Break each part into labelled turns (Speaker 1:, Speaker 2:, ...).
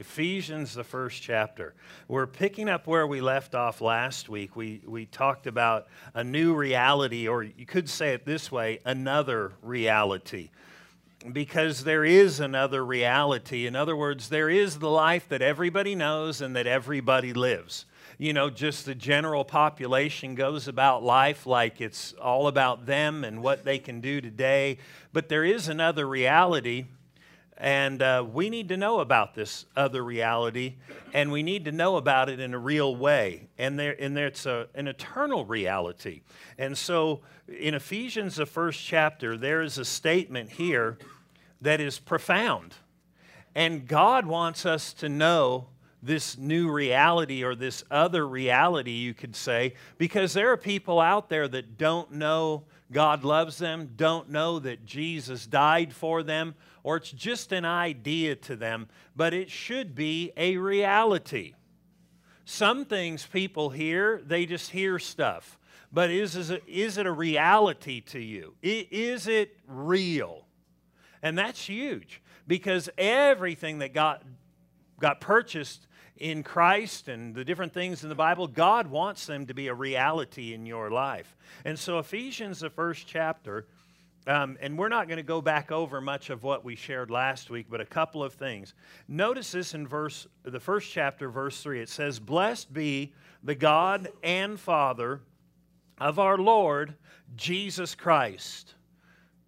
Speaker 1: Ephesians, the first chapter. We're picking up where we left off last week. We, we talked about a new reality, or you could say it this way another reality. Because there is another reality. In other words, there is the life that everybody knows and that everybody lives you know, just the general population goes about life like it's all about them and what they can do today. But there is another reality, and uh, we need to know about this other reality, and we need to know about it in a real way. And, there, and there, it's a, an eternal reality. And so in Ephesians, the first chapter, there is a statement here that is profound. And God wants us to know this new reality or this other reality, you could say, because there are people out there that don't know God loves them, don't know that Jesus died for them, or it's just an idea to them, but it should be a reality. Some things people hear, they just hear stuff. But is, is, it, is it a reality to you? Is it real? And that's huge because everything that got, got purchased in Christ and the different things in the Bible, God wants them to be a reality in your life. And so, Ephesians, the first chapter, um, and we're not going to go back over much of what we shared last week, but a couple of things. Notice this in verse, the first chapter, verse 3. It says, Blessed be the God and Father of our Lord Jesus Christ.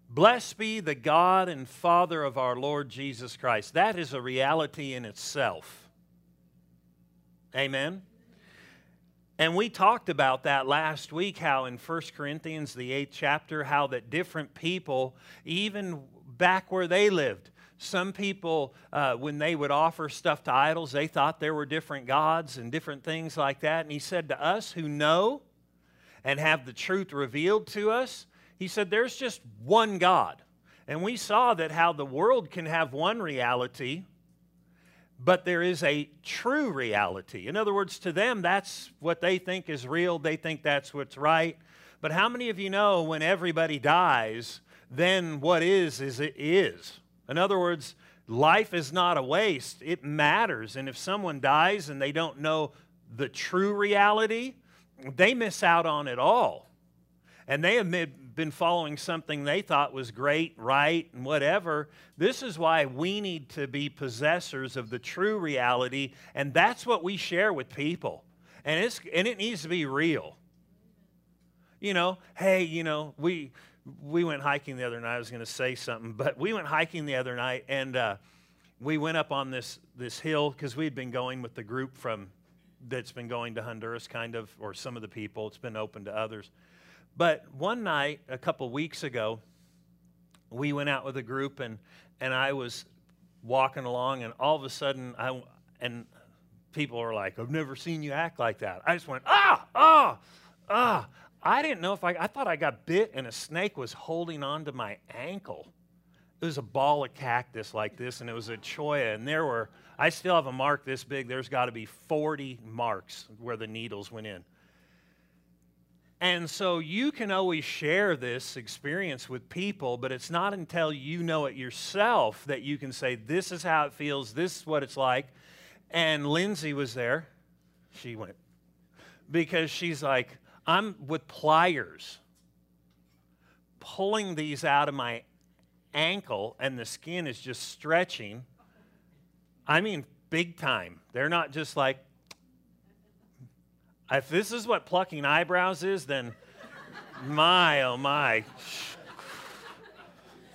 Speaker 1: Blessed be the God and Father of our Lord Jesus Christ. That is a reality in itself. Amen. And we talked about that last week how in 1 Corinthians, the eighth chapter, how that different people, even back where they lived, some people, uh, when they would offer stuff to idols, they thought there were different gods and different things like that. And he said to us who know and have the truth revealed to us, he said, there's just one God. And we saw that how the world can have one reality but there is a true reality. In other words, to them, that's what they think is real. They think that's what's right. But how many of you know when everybody dies, then what is, is it is? In other words, life is not a waste, it matters. And if someone dies and they don't know the true reality, they miss out on it all. And they have been following something they thought was great, right, and whatever. This is why we need to be possessors of the true reality, and that's what we share with people. And, it's, and it needs to be real. You know, hey, you know, we, we went hiking the other night. I was going to say something, but we went hiking the other night, and uh, we went up on this, this hill because we'd been going with the group from that's been going to Honduras, kind of, or some of the people. It's been open to others. But one night, a couple weeks ago, we went out with a group and, and I was walking along, and all of a sudden, I, and people were like, I've never seen you act like that. I just went, ah, ah, ah. I didn't know if I, I thought I got bit and a snake was holding on to my ankle. It was a ball of cactus like this, and it was a cholla, and there were, I still have a mark this big. There's got to be 40 marks where the needles went in. And so you can always share this experience with people, but it's not until you know it yourself that you can say, This is how it feels, this is what it's like. And Lindsay was there. She went, because she's like, I'm with pliers pulling these out of my ankle, and the skin is just stretching. I mean, big time. They're not just like, if this is what plucking eyebrows is, then my, oh my.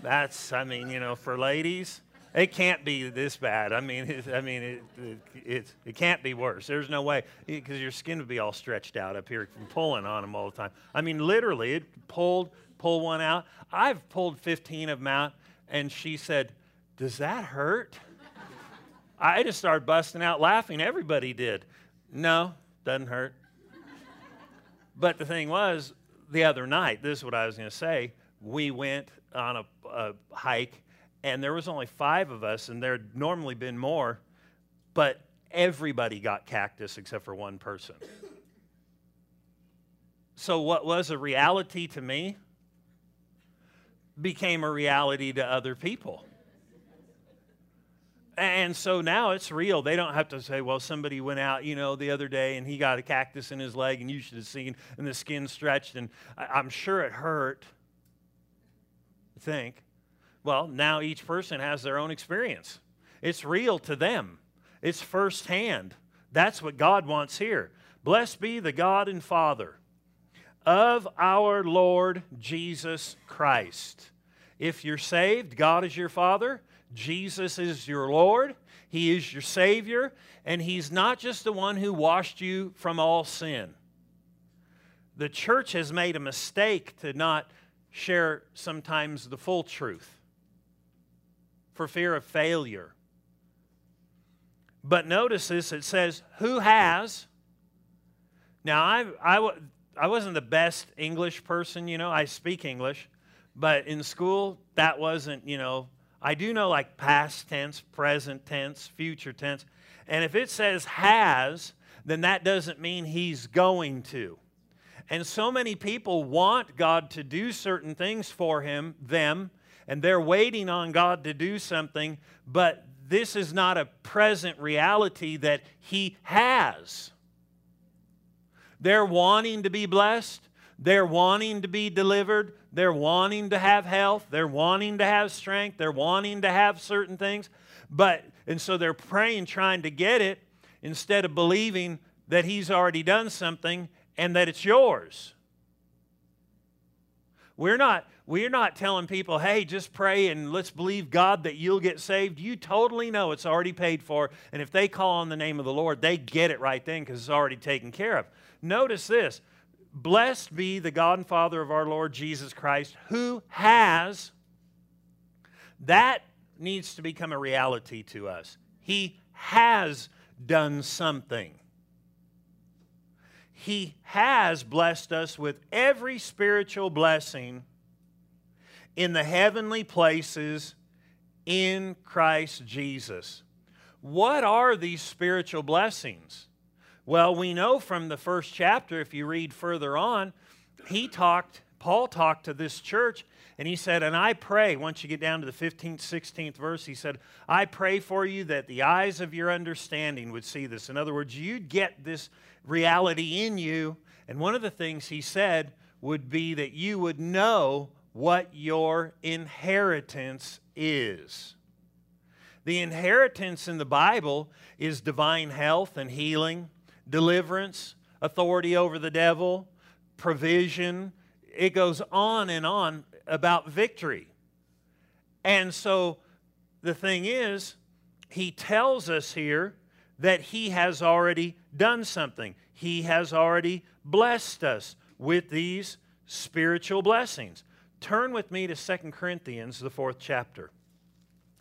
Speaker 1: That's, I mean, you know, for ladies, it can't be this bad. I mean, it, I mean, it, it, it, it can't be worse. There's no way because your skin would be all stretched out up here from pulling on them all the time. I mean, literally, it pulled, pull one out. I've pulled 15 of them out, and she said, "Does that hurt?" I just started busting out laughing. Everybody did. No, doesn't hurt. But the thing was, the other night, this is what I was going to say. We went on a, a, hike, and there was only five of us, and there had normally been more, but everybody got cactus except for one person. So, what was a reality to me became a reality to other people. And so now it's real. They don't have to say, well, somebody went out, you know, the other day and he got a cactus in his leg and you should have seen, and the skin stretched, and I, am sure it hurt. I think. Well, now each person has their own experience. It's real to them, it's firsthand. That's what God wants here. Blessed be the God and Father of our Lord Jesus Christ. If you're saved, God is your Father. Jesus is your Lord, He is your Savior, and He's not just the one who washed you from all sin. The church has made a mistake to not share sometimes the full truth for fear of failure. But notice this it says, Who has? Now, I, I, I wasn't the best English person, you know, I speak English, but in school, that wasn't, you know, I do know like past tense, present tense, future tense. And if it says has, then that doesn't mean he's going to. And so many people want God to do certain things for him, them, and they're waiting on God to do something, but this is not a present reality that he has. They're wanting to be blessed, they're wanting to be delivered, they're wanting to have health, they're wanting to have strength, they're wanting to have certain things. But, and so they're praying, trying to get it, instead of believing that He's already done something and that it's yours. We're not, we're not telling people, hey, just pray and let's believe God that you'll get saved. You totally know it's already paid for. And if they call on the name of the Lord, they get it right then because it's already taken care of. Notice this Blessed be the God and Father of our Lord Jesus Christ, who has, that needs to become a reality to us. He has done something. He has blessed us with every spiritual blessing in the heavenly places in Christ Jesus. What are these spiritual blessings? Well, we know from the first chapter, if you read further on, he talked, Paul talked to this church, and he said, And I pray, once you get down to the 15th, 16th verse, he said, I pray for you that the eyes of your understanding would see this. In other words, you'd get this reality in you. And one of the things he said would be that you would know what your inheritance is. The inheritance in the Bible is divine health and healing, deliverance, authority over the devil, provision. It goes on and on about victory. And so the thing is, he tells us here that he has already done something. He has already blessed us with these spiritual blessings. Turn with me to Second Corinthians, the fourth chapter.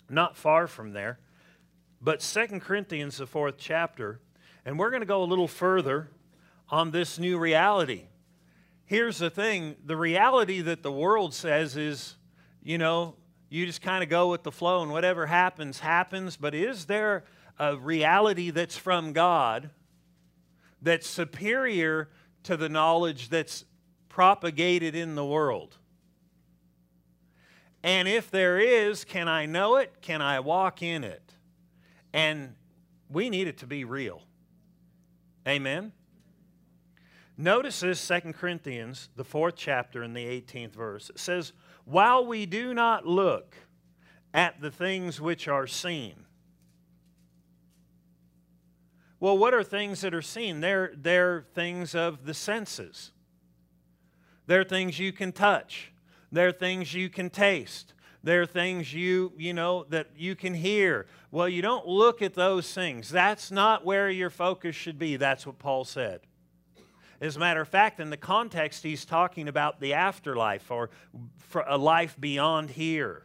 Speaker 1: Not far from there, but Second Corinthians, the fourth chapter, and we're going to go a little further on this new reality. Here's the thing the reality that the world says is, you know, you just kind of go with the flow and whatever happens, happens. But is there a reality that's from God that's superior to the knowledge that's propagated in the world? And if there is, can I know it? Can I walk in it? And we need it to be real. Amen? Notice this, 2 Corinthians, the fourth chapter in the 18th verse. It says, While we do not look at the things which are seen. Well, what are things that are seen? They're, they're things of the senses. They're things you can touch. They're things you can taste. There are things you, you know, that you can hear. Well, you don't look at those things. That's not where your focus should be. That's what Paul said. As a matter of fact, in the context, he's talking about the afterlife or a life beyond here.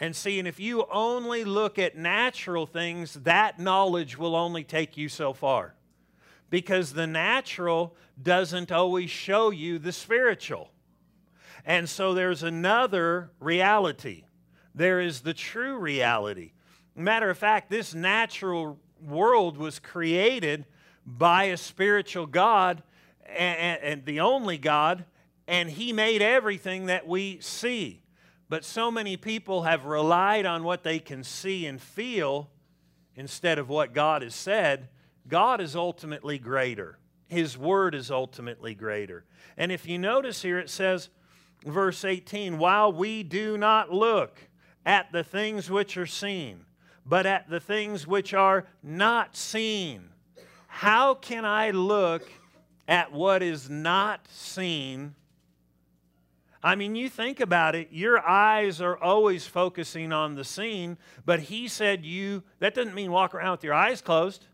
Speaker 1: And see, if you only look at natural things, that knowledge will only take you so far. Because the natural doesn't always show you the spiritual. And so there's another reality. There is the true reality. Matter of fact, this natural world was created by a spiritual God and, and, the only God, and He made everything that we see. But so many people have relied on what they can see and feel instead of what God has said. God is ultimately greater. His word is ultimately greater. And if you notice here, it says, verse 18, while we do not look at the things which are seen, but at the things which are not seen. How can I look at what is not seen? I mean, you think about it, your eyes are always focusing on the seen, but he said you, that doesn't mean walk around with your eyes closed.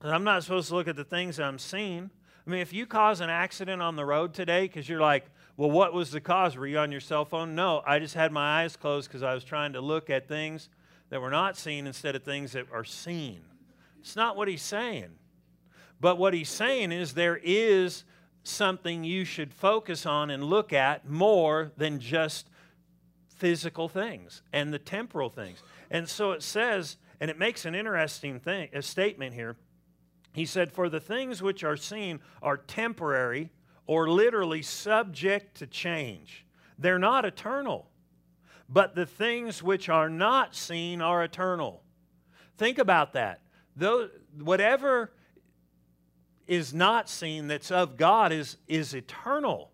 Speaker 1: I'm not supposed to look at the things I'm seeing. I mean, if you cause an accident on the road today because you're like, well, what was the cause? Were you on your cell phone? No, I just had my eyes closed because I was trying to look at things that were not seen instead of things that are seen. It's not what he's saying. But what he's saying is there is something you should focus on and look at more than just physical things and the temporal things. And so it says, and it makes an interesting thing, a statement here. He said, For the things which are seen are temporary or literally subject to change. They're not eternal. But the things which are not seen are eternal. Think about that. Though, whatever is not seen that's of God is, is eternal,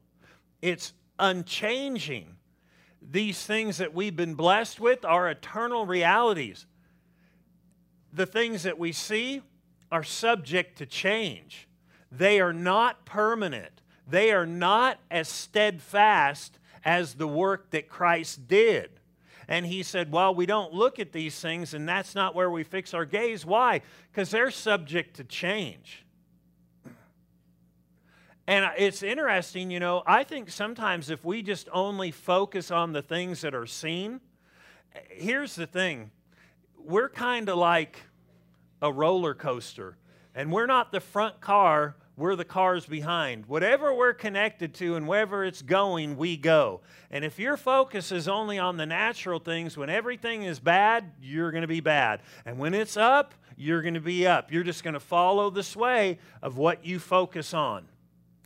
Speaker 1: it's unchanging. These things that we've been blessed with are eternal realities. The things that we see are subject to change. They are not permanent. They are not as steadfast as the work that Christ did. And he said, Well, we don't look at these things, and that's not where we fix our gaze. Why? Because they're subject to change. And it's interesting, you know, I think sometimes if we just only focus on the things that are seen, here's the thing we're kind of like a roller coaster. And we're not the front car, we're the cars behind. Whatever we're connected to and wherever it's going, we go. And if your focus is only on the natural things, when everything is bad, you're going to be bad. And when it's up, you're going to be up. You're just going to follow the sway of what you focus on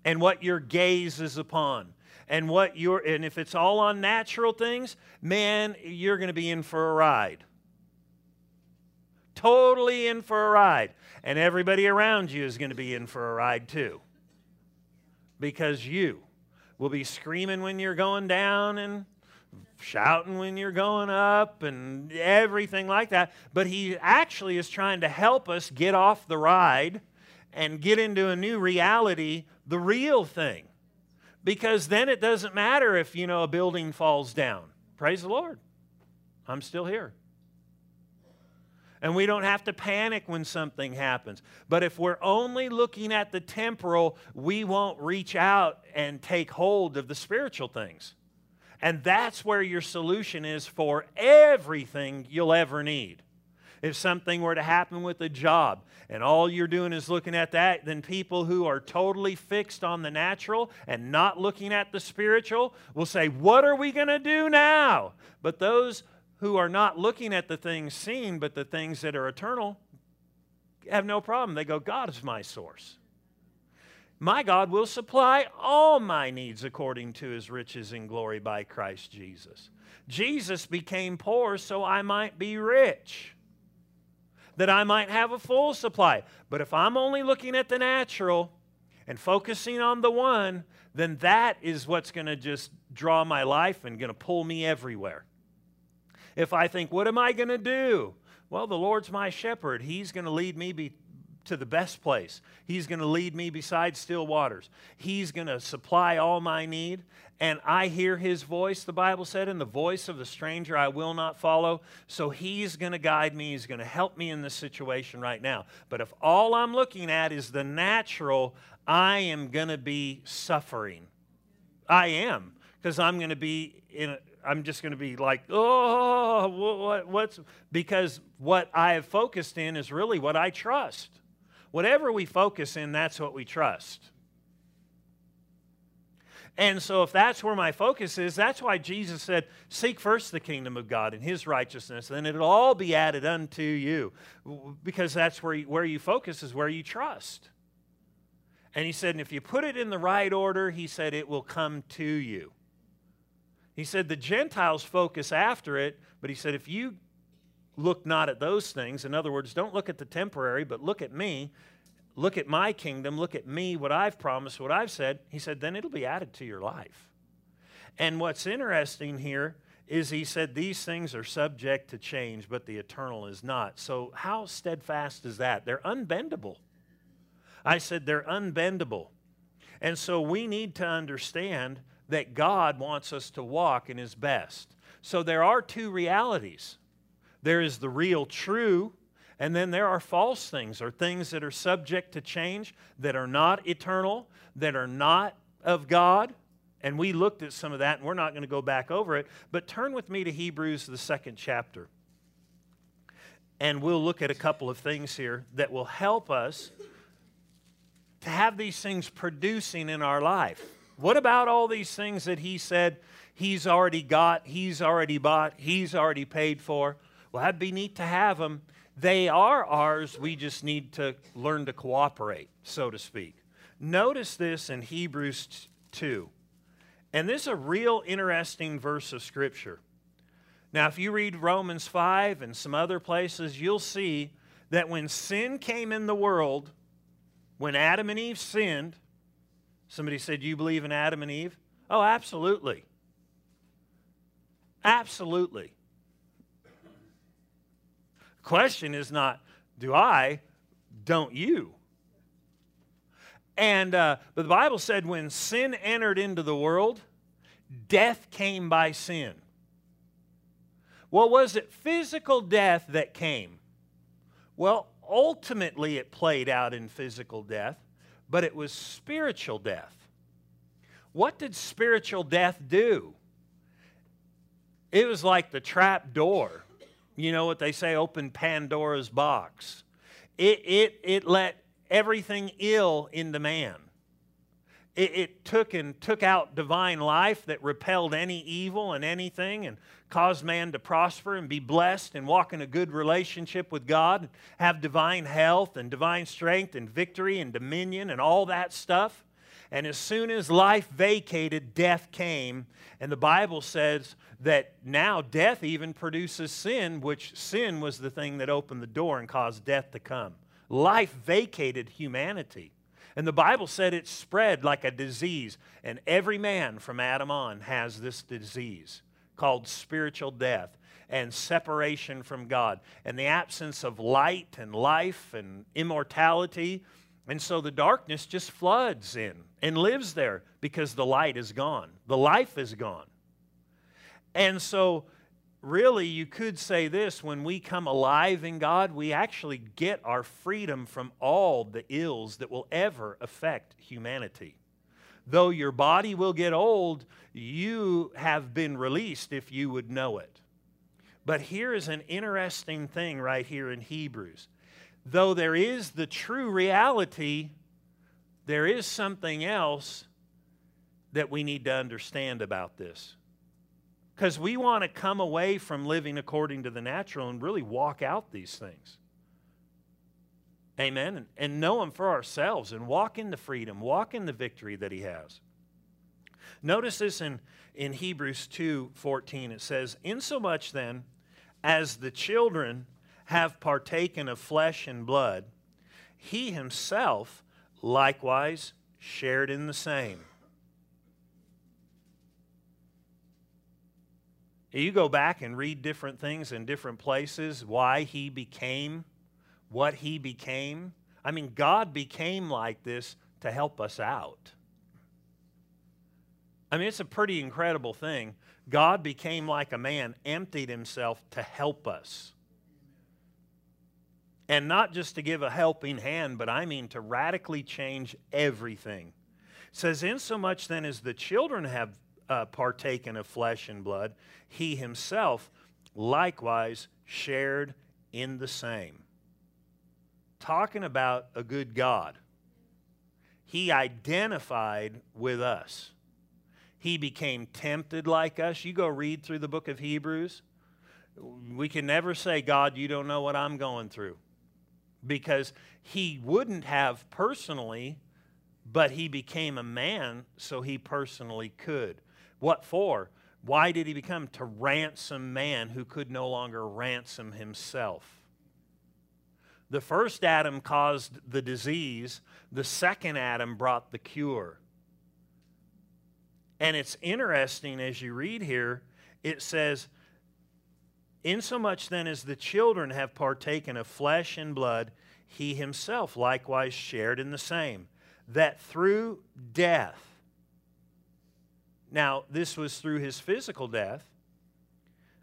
Speaker 1: and what your gaze is upon. And what you're and if it's all on natural things, man, you're going to be in for a ride totally in for a ride. And everybody around you is going to be in for a ride too. Because you will be screaming when you're going down and shouting when you're going up and everything like that. But he actually is trying to help us get off the ride and get into a new reality, the real thing. Because then it doesn't matter if, you know, a building falls down. Praise the Lord. I'm still here and we don't have to panic when something happens. But if we're only looking at the temporal, we won't reach out and take hold of the spiritual things. And that's where your solution is for everything you'll ever need. If something were to happen with a job and all you're doing is looking at that, then people who are totally fixed on the natural and not looking at the spiritual will say, What are we going to do now? But those who are not looking at the things seen, but the things that are eternal, have no problem. They go, God is my source. My God will supply all my needs according to his riches in glory by Christ Jesus. Jesus became poor so I might be rich, that I might have a full supply. But if I'm only looking at the natural and focusing on the one, then that is what's going to just draw my life and going to pull me everywhere. If I think, what am I going to do? Well, the Lord's my shepherd. He's going to lead me be, to the best place. He's going to lead me beside still waters. He's going to supply all my need. And I hear his voice, the Bible said, and the voice of the stranger I will not follow. So he's going to guide me. He's going to help me in this situation right now. But if all I'm looking at is the natural, I am going to be suffering. I am, because I'm going to be in a, I'm just going to be like, oh, what, what's because what I have focused in is really what I trust. Whatever we focus in, that's what we trust. And so, if that's where my focus is, that's why Jesus said, Seek first the kingdom of God and his righteousness, and it'll all be added unto you. Because that's where you, where you focus, is where you trust. And he said, and if you put it in the right order, he said, it will come to you. He said the Gentiles focus after it, but he said if you look not at those things, in other words, don't look at the temporary, but look at me, look at my kingdom, look at me, what I've promised, what I've said, he said, then it'll be added to your life. And what's interesting here is he said these things are subject to change, but the eternal is not. So, how steadfast is that? They're unbendable. I said they're unbendable. And so, we need to understand that God wants us to walk in his best. So, there are two realities there is the real true, and then there are false things, or things that are subject to change, that are not eternal, that are not of God. And we looked at some of that, and we're not going to go back over it. But turn with me to Hebrews, the second chapter. And we'll look at a couple of things here that will help us to have these things producing in our life. What about all these things that he said he's already got, he's already bought, he's already paid for? Well, that'd be neat to have them. They are ours. We just need to learn to cooperate, so to speak. Notice this in Hebrews 2. And this is a real interesting verse of Scripture. Now, if you read Romans 5 and some other places, you'll see that when sin came in the world, when Adam and Eve sinned, somebody said, You believe in Adam and Eve? Oh, absolutely. Absolutely. The question is not, Do I? Don't you? And uh, but the Bible said when sin entered into the world, death came by sin. Well, was it physical death that came? Well, ultimately it played out in physical death, but it was spiritual death. What did spiritual death do? It was like the trap door. You know what they say, open Pandora's box. It, it, it let everything ill into man. It, it, took and took out divine life that repelled any evil and anything and caused man to prosper and be blessed and walk in a good relationship with God, have divine health and divine strength and victory and dominion and all that stuff. And as soon as life vacated, death came. And the Bible says that now death even produces sin, which sin was the thing that opened the door and caused death to come. Life vacated humanity. And the Bible said it spread like a disease. And every man from Adam on has this disease called spiritual death and separation from God and the absence of light and life and immortality. And so the darkness just floods in and lives there because the light is gone, the life is gone. And so really, you could say this when we come alive in God, we actually get our freedom from all the ills that will ever affect humanity. Though your body will get old, you have been released if you would know it. But here is an interesting thing right here in Hebrews. Though there is the true reality, there is something else that we need to understand about this. Because we want to come away from living according to the natural and really walk out these things. Amen. And, and know Him for ourselves and walk in the freedom, walk in the victory that He has. Notice this in, in Hebrews 2 14. It says, Insomuch then, as the children have partaken of flesh and blood, He Himself likewise shared in the same You go back and read different things in different places, why he became what he became. I mean, God became like this to help us out. I mean, it's a pretty incredible thing. God became like a man, emptied himself to help us. And not just to give a helping hand, but I mean to radically change everything. It says, Insomuch then as the children have uh, partaken of flesh and blood, he himself likewise shared in the same. Talking about a good God, he identified with us. He became tempted like us. You go read through the book of Hebrews. We can never say, God, you don't know what I'm going through. Because he wouldn't have personally, but he became a man so he personally could. What for? Why did he become? To ransom man who could no longer ransom himself. The first Adam caused the disease, the second Adam brought the cure. And it's interesting as you read here, it says, Insomuch then as the children have partaken of flesh and blood, he himself likewise shared in the same, that through death, now this was through his physical death,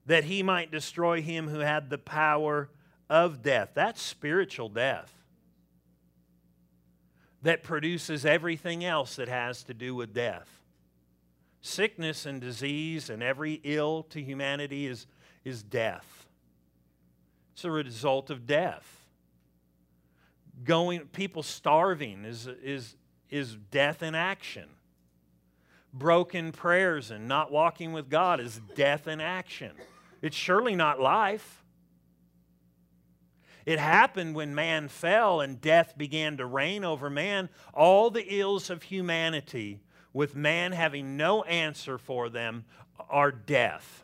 Speaker 1: that he might destroy him who had the power of death. That's spiritual death that produces everything else that has to do with death. Sickness and disease and every ill to humanity is, is death. It's a result of death. Going, people starving is, is, is death in action. Broken prayers and not walking with God is death in action. It's surely not life. It happened when man fell and death began to reign over man. All the ills of humanity, with man having no answer for them, are death.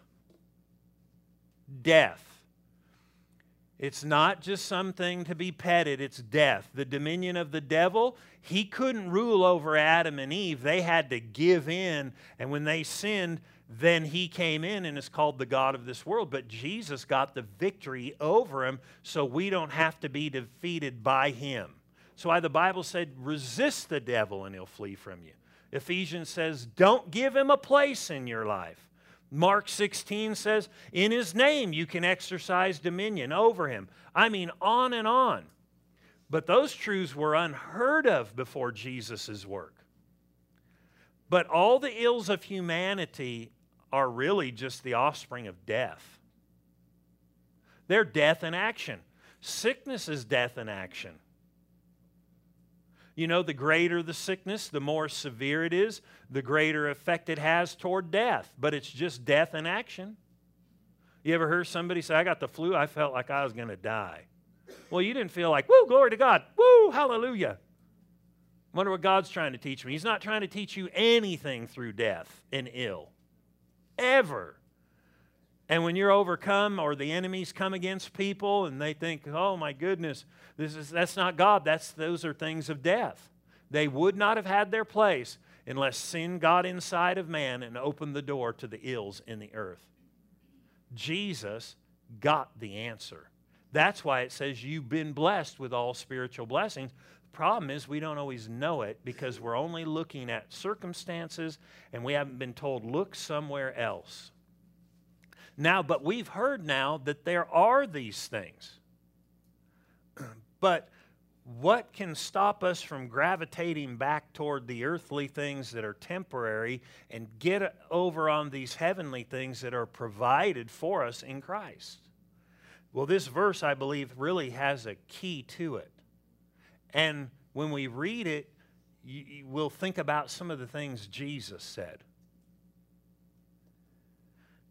Speaker 1: Death. It's not just something to be petted, it's death. The dominion of the devil, he couldn't rule over Adam and Eve. They had to give in. And when they sinned, then he came in and is called the God of this world. But Jesus got the victory over him, so we don't have to be defeated by him. So why the Bible said, resist the devil and he'll flee from you. Ephesians says, don't give him a place in your life. Mark 16 says, in his name you can exercise dominion over him. I mean, on and on. But those truths were unheard of before Jesus' work. But all the ills of humanity are really just the offspring of death. They're death in action. Sickness is death in action. You know, the greater the sickness, the more severe it is, the greater effect it has toward death. But it's just death in action. You ever heard somebody say, I got the flu, I felt like I was going to die? Well, you didn't feel like, woo, glory to God, woo, hallelujah. Wonder what God's trying to teach me. He's not trying to teach you anything through death and ill ever. And when you're overcome or the enemies come against people and they think, oh my goodness, this is, that's not God, that's, those are things of death. They would not have had their place unless sin got inside of man and opened the door to the ills in the earth. Jesus got the answer. That's why it says you've been blessed with all spiritual blessings. The problem is we don't always know it because we're only looking at circumstances and we haven't been told, look somewhere else. Now, but we've heard now that there are these things. but what can stop us from gravitating back toward the earthly things that are temporary and get over on these heavenly things that are provided for us in Christ? Well, this verse, I believe, really has a key to it. And when we read it, we'll think about some of the things Jesus said.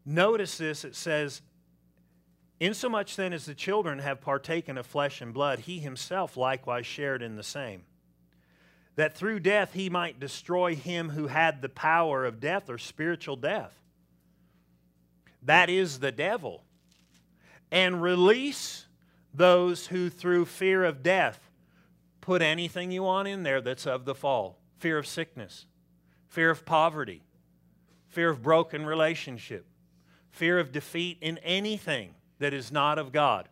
Speaker 1: Notice this it says, Insomuch then as the children have partaken of flesh and blood, he himself likewise shared in the same. That through death he might destroy him who had the power of death or spiritual death. That is the devil. And release those who through fear of death Put anything you want in there that's of the fall fear of sickness, fear of poverty, fear of broken relationship, fear of defeat in anything that is not of God.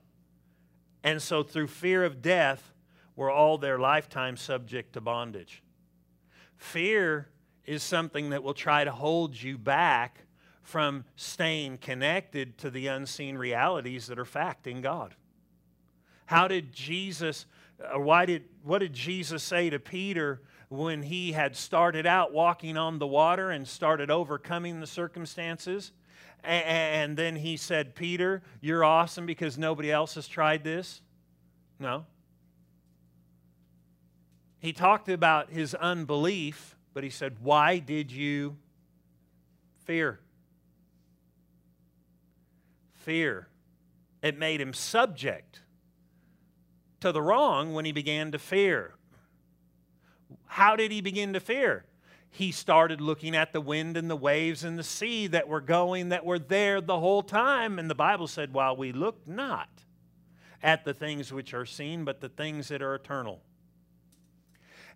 Speaker 1: And so, through fear of death, we're all their lifetime subject to bondage. Fear is something that will try to hold you back from staying connected to the unseen realities that are fact in God. How did Jesus or why did, what did Jesus say to Peter when he had started out walking on the water and started overcoming the circumstances? And then he said, Peter, you're awesome because nobody else has tried this? No. He talked about his unbelief, but he said, Why did you fear? Fear. It made him subject to the wrong when he began to fear. How did he begin to fear? he started looking at the wind and the waves and the sea that were going, that were there the whole time. And the Bible said, while we look not at the things which are seen, but the things that are eternal.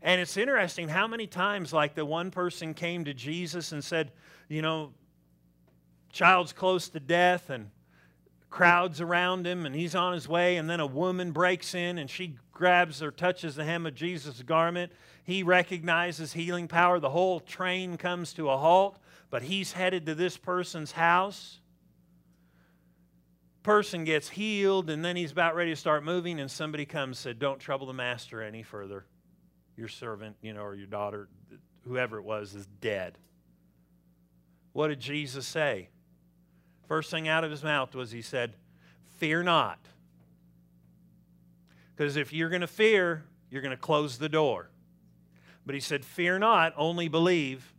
Speaker 1: And it's interesting how many times, like the one person came to Jesus and said, You know, child's close to death, and crowds around him, and he's on his way, and then a woman breaks in and she grabs or touches the hem of Jesus' garment. He recognizes healing power. The whole train comes to a halt, but he's headed to this person's house. Person gets healed, and then he's about ready to start moving, and somebody comes and said, Don't trouble the master any further your servant, you know, or your daughter, whoever it was, is dead. What did Jesus say? First thing out of his mouth was he said, Fear not. Because if you're going to fear, you're going to close the door. But he said, Fear not, only believe.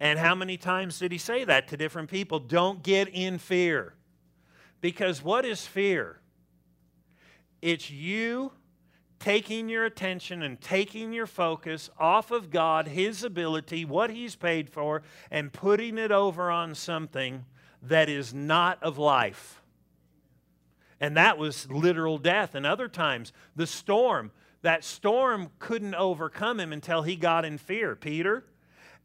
Speaker 1: And how many times did he say that to different people? Don't get in fear. Because what is fear? It's you taking your attention and taking your focus off of God, His ability, what He's paid for, and putting it over on something that is not of life. And that was literal death. And other times, the storm, that storm couldn't overcome him until he got in fear. Peter?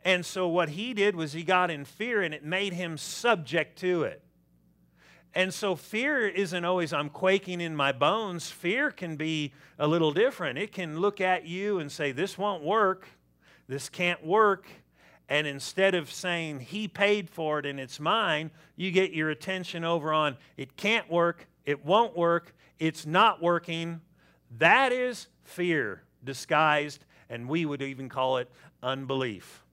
Speaker 1: And so what he did was he got in fear and it made him subject to it. And so fear isn't always, I'm quaking in my bones. Fear can be a little different. It can look at you and say, This won't work. This can't work. And instead of saying, He paid for it and it's mine, you get your attention over on, It can't work. It won't work. It's not working. That is fear disguised, and we would even call it unbelief.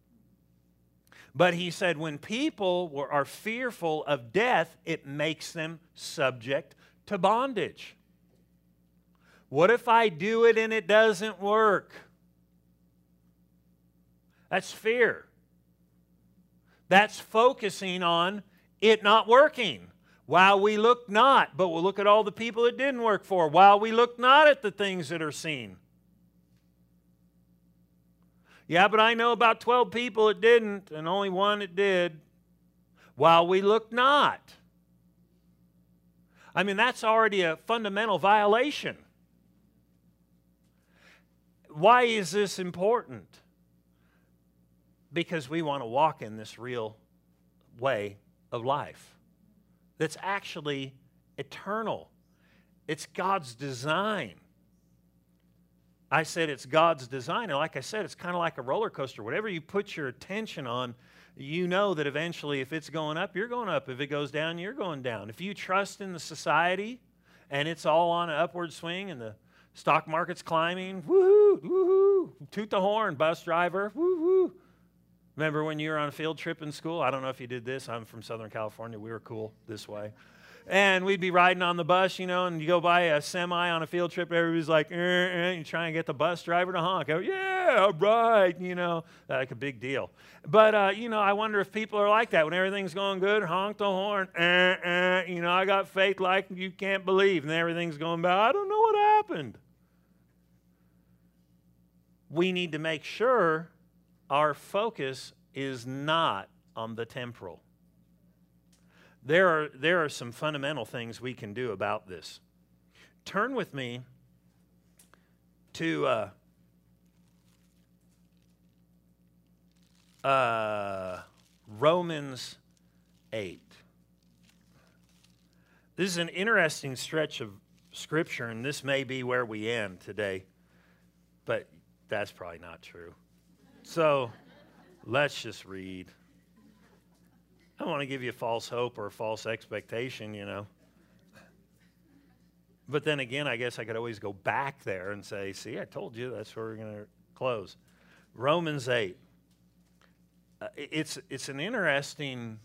Speaker 1: But he said, when people were, are fearful of death, it makes them subject to bondage. What if I do it and it doesn't work? That's fear. That's focusing on it not working. While we look not, but we'll look at all the people it didn't work for. While we look not at the things that are seen. Yeah, but I know about 12 people it didn't, and only one it did. While we look not. I mean, that's already a fundamental violation. Why is this important? Because we want to walk in this real way of life that's actually eternal. It's God's design. I said it's God's design. And like I said, it's kind of like a roller coaster. Whatever you put your attention on, you know that eventually if it's going up, you're going up. If it goes down, you're going down. If you trust in the society and it's all on an upward swing and the stock market's climbing, woohoo, woohoo, toot the horn, bus driver, woohoo. Remember when you were on a field trip in school? I don't know if you did this. I'm from Southern California. We were cool this way and we'd be riding on the bus, you know, and you go by a semi on a field trip, everybody's like, eh, eh, you try and get the bus driver to honk. Oh, yeah, right, you know, like a big deal. But, uh, you know, I wonder if people are like that. When everything's going good, honk the horn, eh, you know, I got faith like you can't believe, and everything's going bad. I don't know what happened. We need to make sure our focus is not on the temporal there are, there are some fundamental things we can do about this. Turn with me to uh, uh, Romans 8. This is an interesting stretch of Scripture, and this may be where we end today, but that's probably not true. So let's just read. I don't want to give you false hope or false expectation, you know. But then again, I guess I could always go back there and say, see, I told you that's where we're going to close. Romans 8. Uh, it's, it's an interesting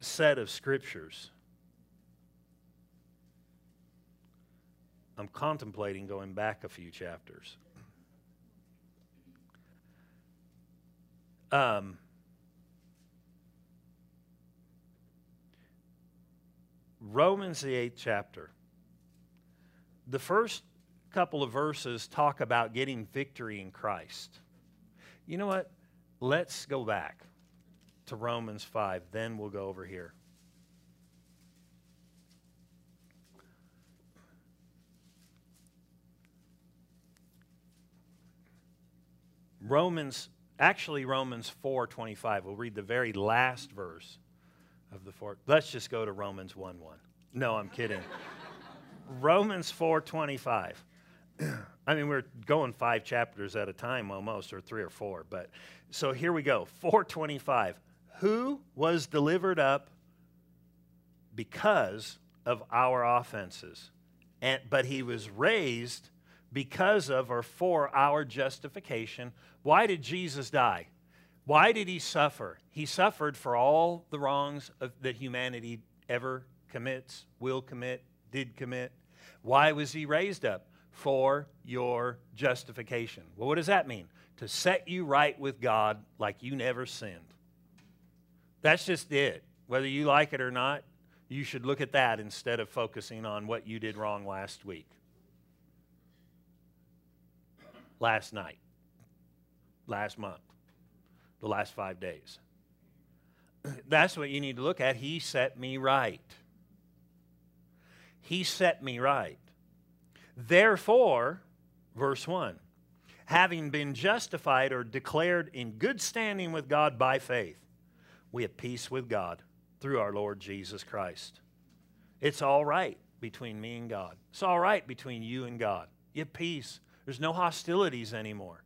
Speaker 1: set of scriptures. I'm contemplating going back a few chapters. Um, Romans, the eighth chapter. The first couple of verses talk about getting victory in Christ, You know what? Let's go back to Romans 5, then we'll go over here. Romans, actually Romans 4:25. We'll read the very last verse of the four. Let's just go to Romans 1 1. No, I'm kidding. Romans 4:25. I mean, we're going five chapters at a time almost, or three or four. But so here we go. 425. Who was delivered up because of our offenses, and, but he was raised because of or for our justification. Why did Jesus die? Why did he suffer? He suffered for all the wrongs of, that humanity ever commits, will commit, did commit. Why was he raised up? For your justification. Well, what does that mean? To set you right with God like you never sinned. That's just it. Whether you like it or not, you should look at that instead of focusing on what you did wrong last week, last night, last month, the last five days. That's what you need to look at. He set me right. He set me right. Therefore, verse 1 having been justified or declared in good standing with God by faith, we have peace with God through our Lord Jesus Christ. It's all right between me and God. It's all right between you and God. You have peace. There's no hostilities anymore.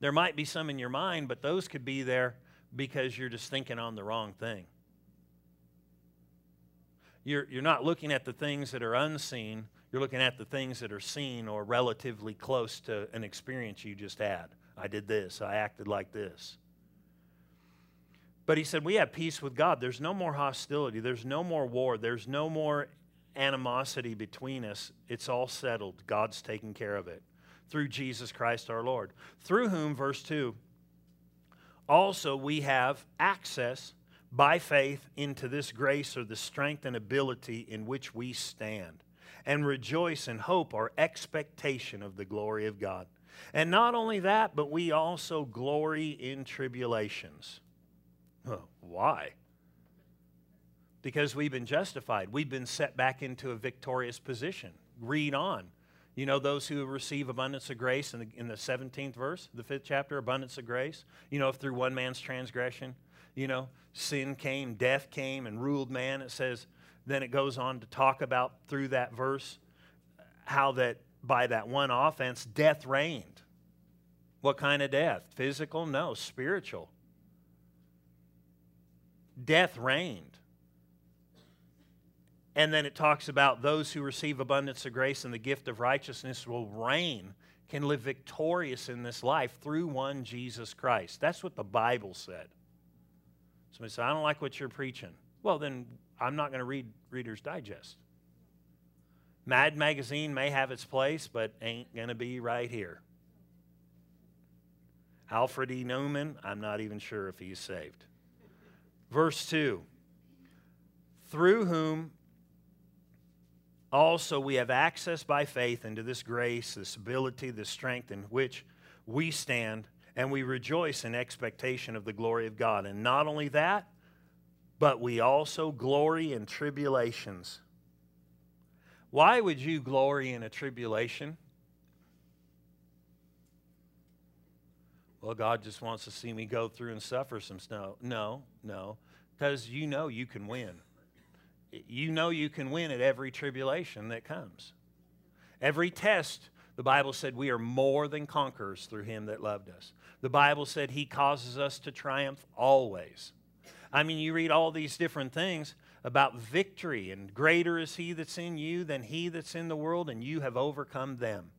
Speaker 1: There might be some in your mind, but those could be there because you're just thinking on the wrong thing. You're, you're not looking at the things that are unseen, you're looking at the things that are seen or relatively close to an experience you just had. I did this, I acted like this. But he said, We have peace with God. There's no more hostility, there's no more war, there's no more animosity between us. It's all settled. God's taking care of it through Jesus Christ our Lord, through whom, verse 2, also we have access by faith into this grace or the strength and ability in which we stand and rejoice in hope or expectation of the glory of God. And not only that, but we also glory in tribulations. why? Because we've been justified. We've been set back into a victorious position. Read on. You know, those who receive abundance of grace in the, in the 17th verse, the fifth chapter, abundance of grace. You know, if through one man's transgression, you know, sin came, death came, and ruled man, it says, then it goes on to talk about through that verse how that by that one offense, death reigned. What kind of death? Physical? No, spiritual. Death reigned. And then it talks about those who receive abundance of grace and the gift of righteousness will reign, can live victorious in this life through one Jesus Christ. That's what the Bible said. Somebody said, I don't like what you're preaching. Well, then I'm not going to read Reader's Digest. Mad Magazine may have its place, but ain't going to be right here. Alfred E. Neuman, I'm not even sure if he's saved. Verse 2 Through whom also we have access by faith into this grace, this ability, this strength in which we stand, and we rejoice in expectation of the glory of God. And not only that, but we also glory in tribulations. Why would you glory in a tribulation? Well, God just wants to see me go through and suffer some snow. No, no, because you know you can win. You know you can win at every tribulation that comes. Every test, the Bible said we are more than conquerors through him that loved us. The Bible said he causes us to triumph always. I mean, you read all these different things about victory, and greater is he that's in you than he that's in the world, and you have overcome them.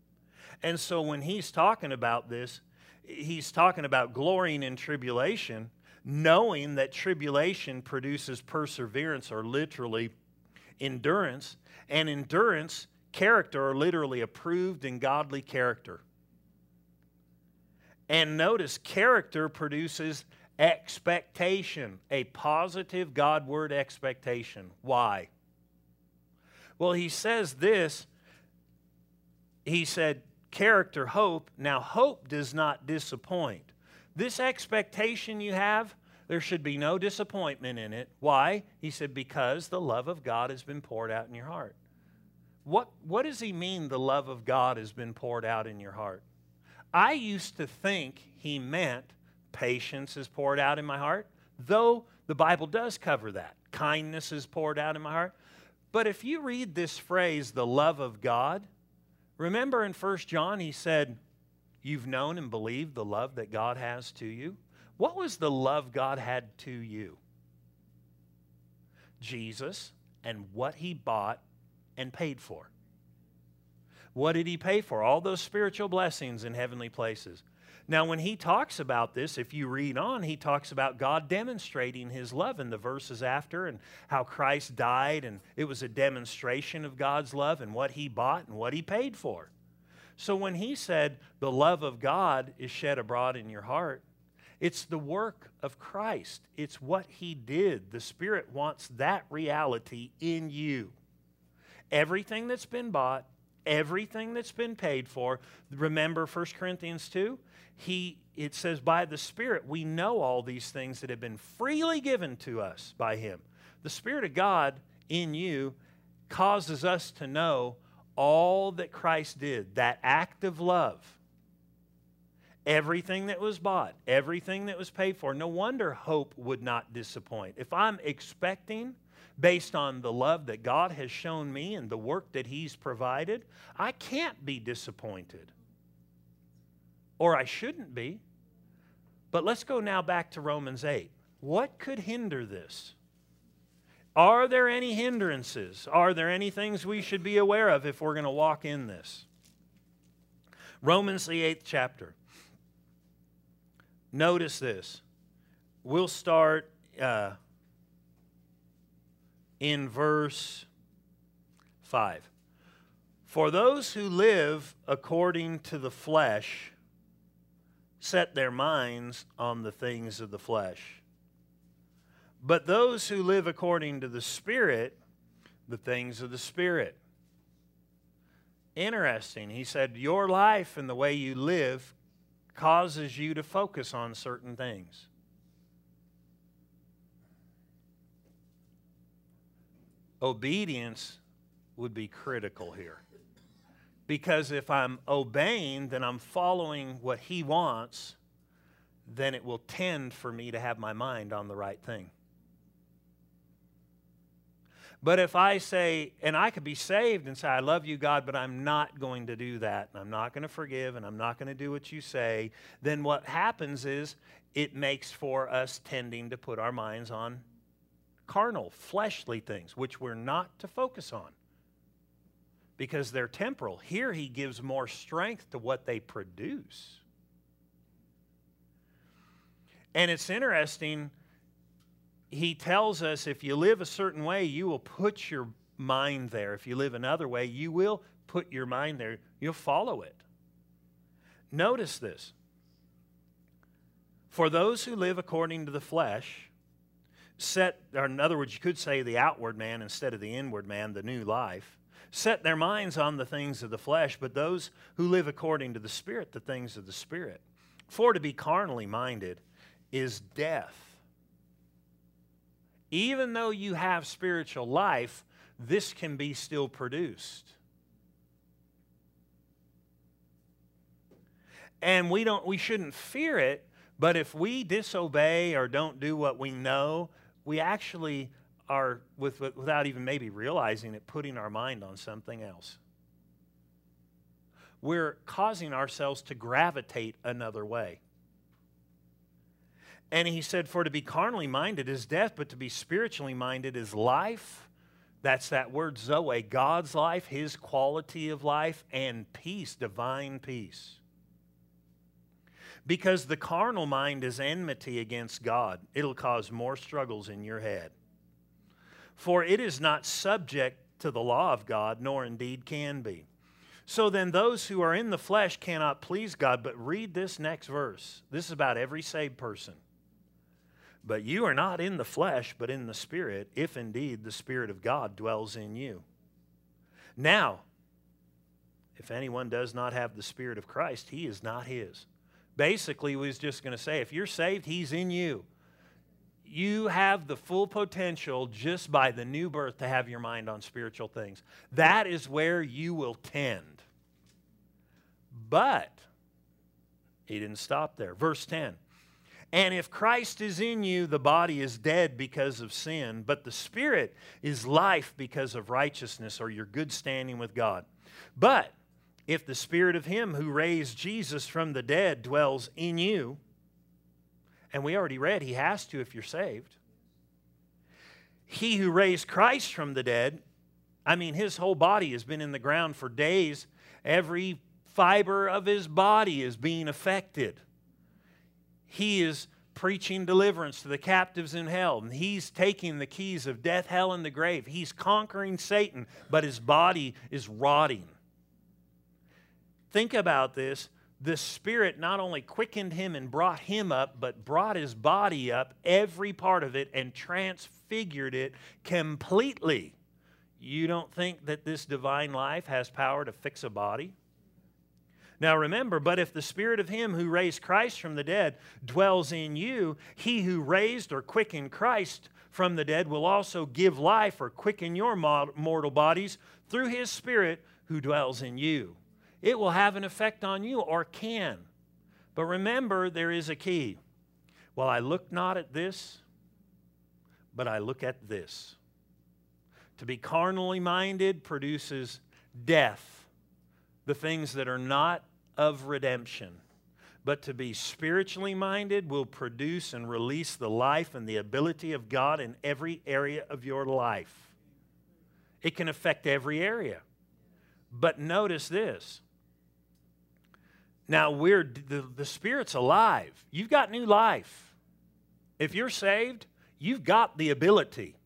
Speaker 1: And so when he's talking about this, he's talking about glorying in tribulation, knowing that tribulation produces perseverance or literally endurance, and endurance, character, or literally approved and godly character. And notice, character produces expectation, a positive God word expectation. Why? Well, he says this. He said, character, hope. Now, hope does not disappoint This expectation you have, there should be no disappointment in it. Why? He said, Because the love of God has been poured out in your heart. What, what does he mean the love of God has been poured out in your heart? I used to think he meant patience is poured out in my heart, though the Bible does cover that. Kindness is poured out in my heart. But if you read this phrase, the love of God, remember in 1 John he said, You've known and believed the love that God has to you. What was the love God had to you? Jesus and what he bought and paid for. What did he pay for? All those spiritual blessings in heavenly places. Now, when he talks about this, if you read on, he talks about God demonstrating his love in the verses after and how Christ died, and it was a demonstration of God's love and what he bought and what he paid for. So when he said, the love of God is shed abroad in your heart, it's the work of Christ. It's what he did. The Spirit wants that reality in you. Everything that's been bought, everything that's been paid for. Remember 1 Corinthians 2? He, it says, by the Spirit, we know all these things that have been freely given to us by Him. The Spirit of God in you causes us to know all that Christ did, that act of love. Everything that was bought, everything that was paid for. No wonder hope would not disappoint. If I'm expecting based on the love that God has shown me and the work that He's provided, I can't be disappointed. Or I shouldn't be. But let's go now back to Romans 8. What could hinder this? Are there any hindrances? Are there any things we should be aware of if we're going to walk in this? Romans, the eighth chapter. Notice this. We'll start uh, in verse 5. For those who live according to the flesh set their minds on the things of the flesh. But those who live according to the Spirit, the things of the Spirit. Interesting. He said, Your life and the way you live causes you to focus on certain things. obedience would be critical here. Because if I'm obeying, then I'm following what He wants, then it will tend for me to have my mind on the right thing. But if I say, and I could be saved and say, I love you, God, but I'm not going to do that, and I'm not going to forgive, and I'm not going to do what you say, then what happens is it makes for us tending to put our minds on carnal, fleshly things, which we're not to focus on because they're temporal. Here, he gives more strength to what they produce. And it's interesting, he tells us if you live a certain way, you will put your mind there. If you live another way, you will put your mind there. You'll follow it. Notice this. For those who live according to the flesh, set, or in other words, you could say the outward man instead of the inward man, the new life, set their minds on the things of the flesh, but those who live according to the Spirit, the things of the Spirit. For to be carnally minded is death. Even though you have spiritual life, this can be still produced. And we don't we shouldn't fear it, but if we disobey or don't do what we know, we actually are, with, without even maybe realizing it, putting our mind on something else. We're causing ourselves to gravitate another way. And he said, For to be carnally minded is death, but to be spiritually minded is life. That's that word Zoe, God's life, his quality of life, and peace, divine peace. Because the carnal mind is enmity against God, it'll cause more struggles in your head. For it is not subject to the law of God, nor indeed can be. So then, those who are in the flesh cannot please God. But read this next verse. This is about every saved person. But you are not in the flesh, but in the Spirit, if indeed the Spirit of God dwells in you. Now, if anyone does not have the Spirit of Christ, he is not his. Basically, was just going to say if you're saved, He's in you. You have the full potential just by the new birth to have your mind on spiritual things. That is where you will tend. But he didn't stop there. Verse 10 And if Christ is in you, the body is dead because of sin, but the spirit is life because of righteousness or your good standing with God. But if the spirit of him who raised Jesus from the dead dwells in you, and we already read he has to if you're saved. He who raised Christ from the dead, I mean, his whole body has been in the ground for days. Every fiber of his body is being affected. He is preaching deliverance to the captives in hell, and he's taking the keys of death, hell, and the grave. He's conquering Satan, but his body is rotting. Think about this. The Spirit not only quickened him and brought him up, but brought his body up, every part of it, and transfigured it completely. You don't think that this divine life has power to fix a body? Now remember, but if the spirit of him who raised Christ from the dead dwells in you, he who raised or quickened Christ from the dead will also give life or quicken your mortal bodies through his spirit who dwells in you. It will have an effect on you or can. But remember, there is a key. Well, I look not at this, but I look at this. To be carnally minded produces death the things that are not of redemption. But to be spiritually minded will produce and release the life and the ability of God in every area of your life. It can affect every area. But notice this. Now we're the, the spirit's alive. You've got new life. If you're saved, you've got the ability.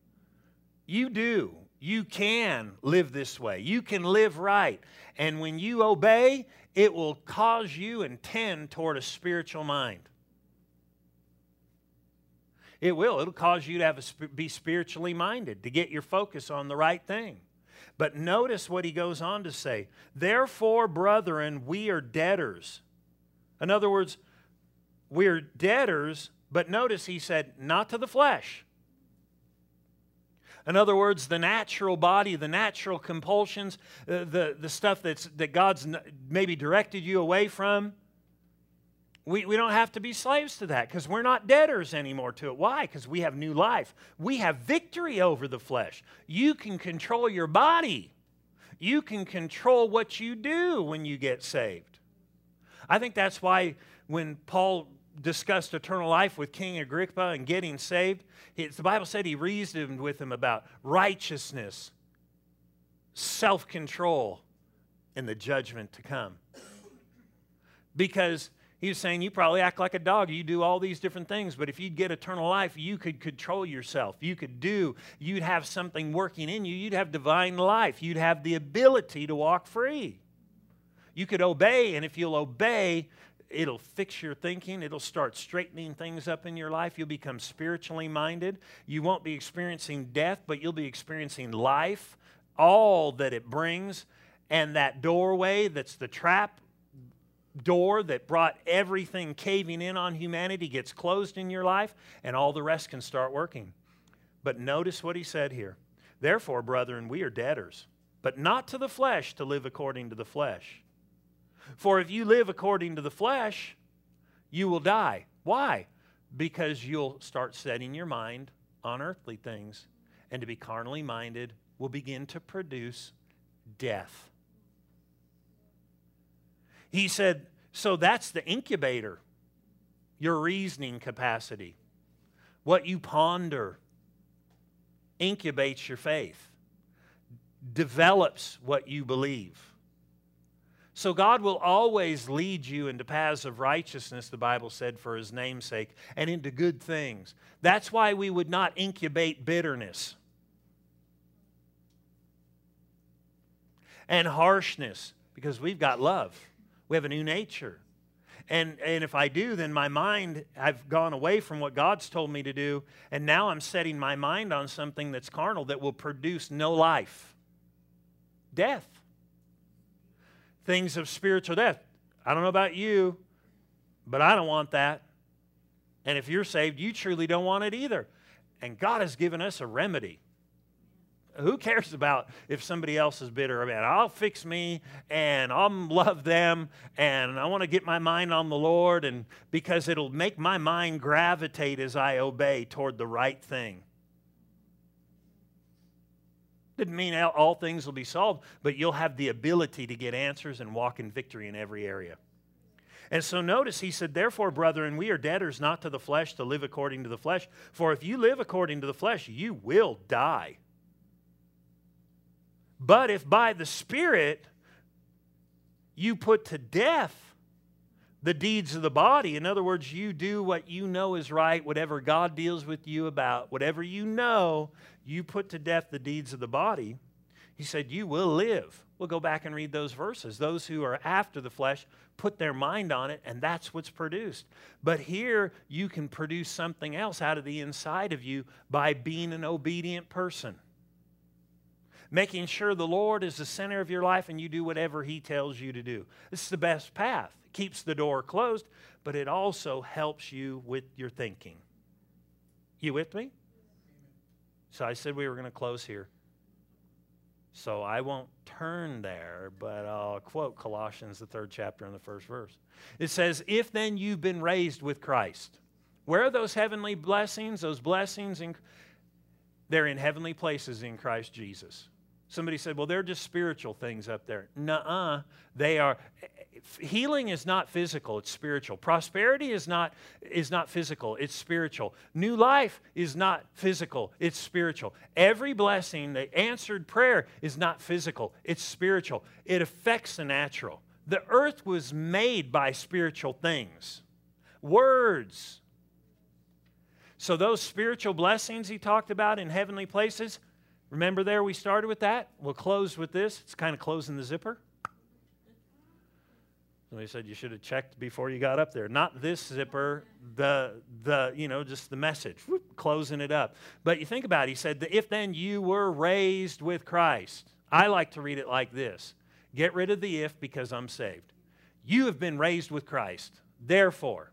Speaker 1: You do. You can live this way. You can live right. And when you obey, it will cause you and tend toward a spiritual mind. It will. It'll cause you to have a, be spiritually minded, to get your focus on the right thing. But notice what he goes on to say. Therefore, brethren, we are debtors. In other words, we're debtors, but notice he said, not to the flesh in other words, the natural body, the natural compulsions, uh, the, the stuff that's, that God's maybe directed you away from, we, we don't have to be slaves to that because we're not debtors anymore to it. Why? Because we have new life. We have victory over the flesh. You can control your body, you can control what you do when you get saved. I think that's why when Paul discussed eternal life with King Agrippa and getting saved, the Bible said he reasoned with him about righteousness, self control, and the judgment to come. Because he was saying, You probably act like a dog. You do all these different things, but if you'd get eternal life, you could control yourself. You could do, you'd have something working in you. You'd have divine life. You'd have the ability to walk free. You could obey, and if you'll obey, it'll fix your thinking. It'll start straightening things up in your life. You'll become spiritually minded. You won't be experiencing death, but you'll be experiencing life, all that it brings. And that doorway that's the trap door that brought everything caving in on humanity gets closed in your life, and all the rest can start working. But notice what he said here. Therefore, brethren, we are debtors, but not to the flesh to live according to the flesh. For if you live according to the flesh, you will die. Why? Because you'll start setting your mind on earthly things, and to be carnally minded will begin to produce death. He said, so that's the incubator, your reasoning capacity. What you ponder incubates your faith, develops what you believe. So God will always lead you into paths of righteousness, the Bible said, for his namesake, and into good things. That's why we would not incubate bitterness and harshness, because we've got love. We have a new nature. And, and if I do, then my mind, I've gone away from what God's told me to do, and now I'm setting my mind on something that's carnal that will produce no life death things of spiritual death. I don't know about you, But I don't want that. And if you're saved, you truly don't want it either. And God has given us a remedy. Who cares about if somebody else is bitter about it? I'll fix me and I'll love them and I want to get my mind on the Lord and because it'll make my mind gravitate as I obey toward the right thing. Didn't mean all things will be solved, but you'll have the ability to get answers and walk in victory in every area. And so notice he said, Therefore, brethren, we are debtors not to the flesh to live according to the flesh. For if you live according to the flesh, you will die. But if by the Spirit you put to death the deeds of the body, in other words, you do what you know is right, whatever God deals with you about, whatever you know, you put to death the deeds of the body, he said, You will live. We'll go back and read those verses. Those who are after the flesh put their mind on it, and that's what's produced. But here, you can produce something else out of the inside of you by being an obedient person making sure the Lord is the center of your life and you do whatever He tells you to do. This is the best path. Keeps the door closed, but it also helps you with your thinking. You with me? So I said we were going to close here. So I won't turn there, but I'll quote Colossians, the third chapter, and the first verse. It says, If then you've been raised with Christ, where are those heavenly blessings? Those blessings, in, they're in heavenly places in Christ Jesus. Somebody said, well, they're just spiritual things up there. Nuh-uh. They are healing is not physical, it's spiritual. Prosperity is not is not physical, it's spiritual. New life is not physical, it's spiritual. Every blessing, the answered prayer is not physical, it's spiritual. It affects the natural. The earth was made by spiritual things. Words. So those spiritual blessings he talked about in heavenly places, Remember there we started with that? We'll close with this. It's kind of closing the zipper. Somebody said you should have checked before you got up there. Not this zipper, the the you know just the message, whoop, closing it up. But you think about it. He said, "If then you were raised with Christ." I like to read it like this: Get rid of the if because I'm saved. You have been raised with Christ. Therefore,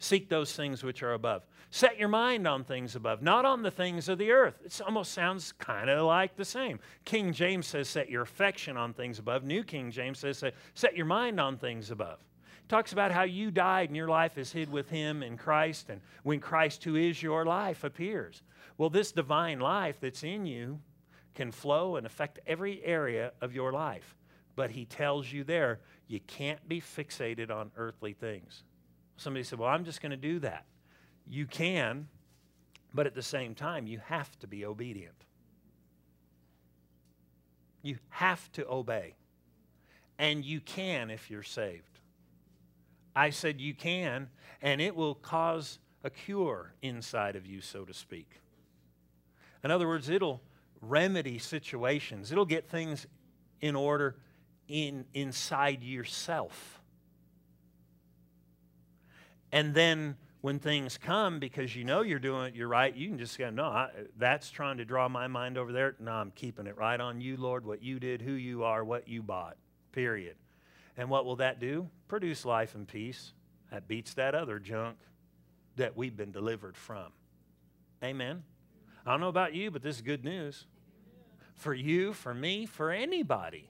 Speaker 1: seek those things which are above. Set your mind on things above, not on the things of the earth. It almost sounds kind of like the same. King James says, set your affection on things above. New King James says, set your mind on things above. Talks about how you died and your life is hid with him in Christ, and when Christ, who is your life, appears. Well, this divine life that's in you can flow and affect every area of your life. But he tells you there, you can't be fixated on earthly things. Somebody said, Well, I'm just going to do that. You can, but at the same time, you have to be obedient. You have to obey. And you can if you're saved. I said you can, and it will cause a cure inside of you, so to speak. In other words, it'll remedy situations, it'll get things in order in, inside yourself. And then when things come because you know you're doing it, you're right, you can just go, no, I, that's trying to draw my mind over there. No, I'm keeping it right on you, Lord, what you did, who you are, what you bought, period. And what will that do? Produce life and peace. That beats that other junk that we've been delivered from. Amen. I don't know about you, but this is good news. For you, for me, for anybody.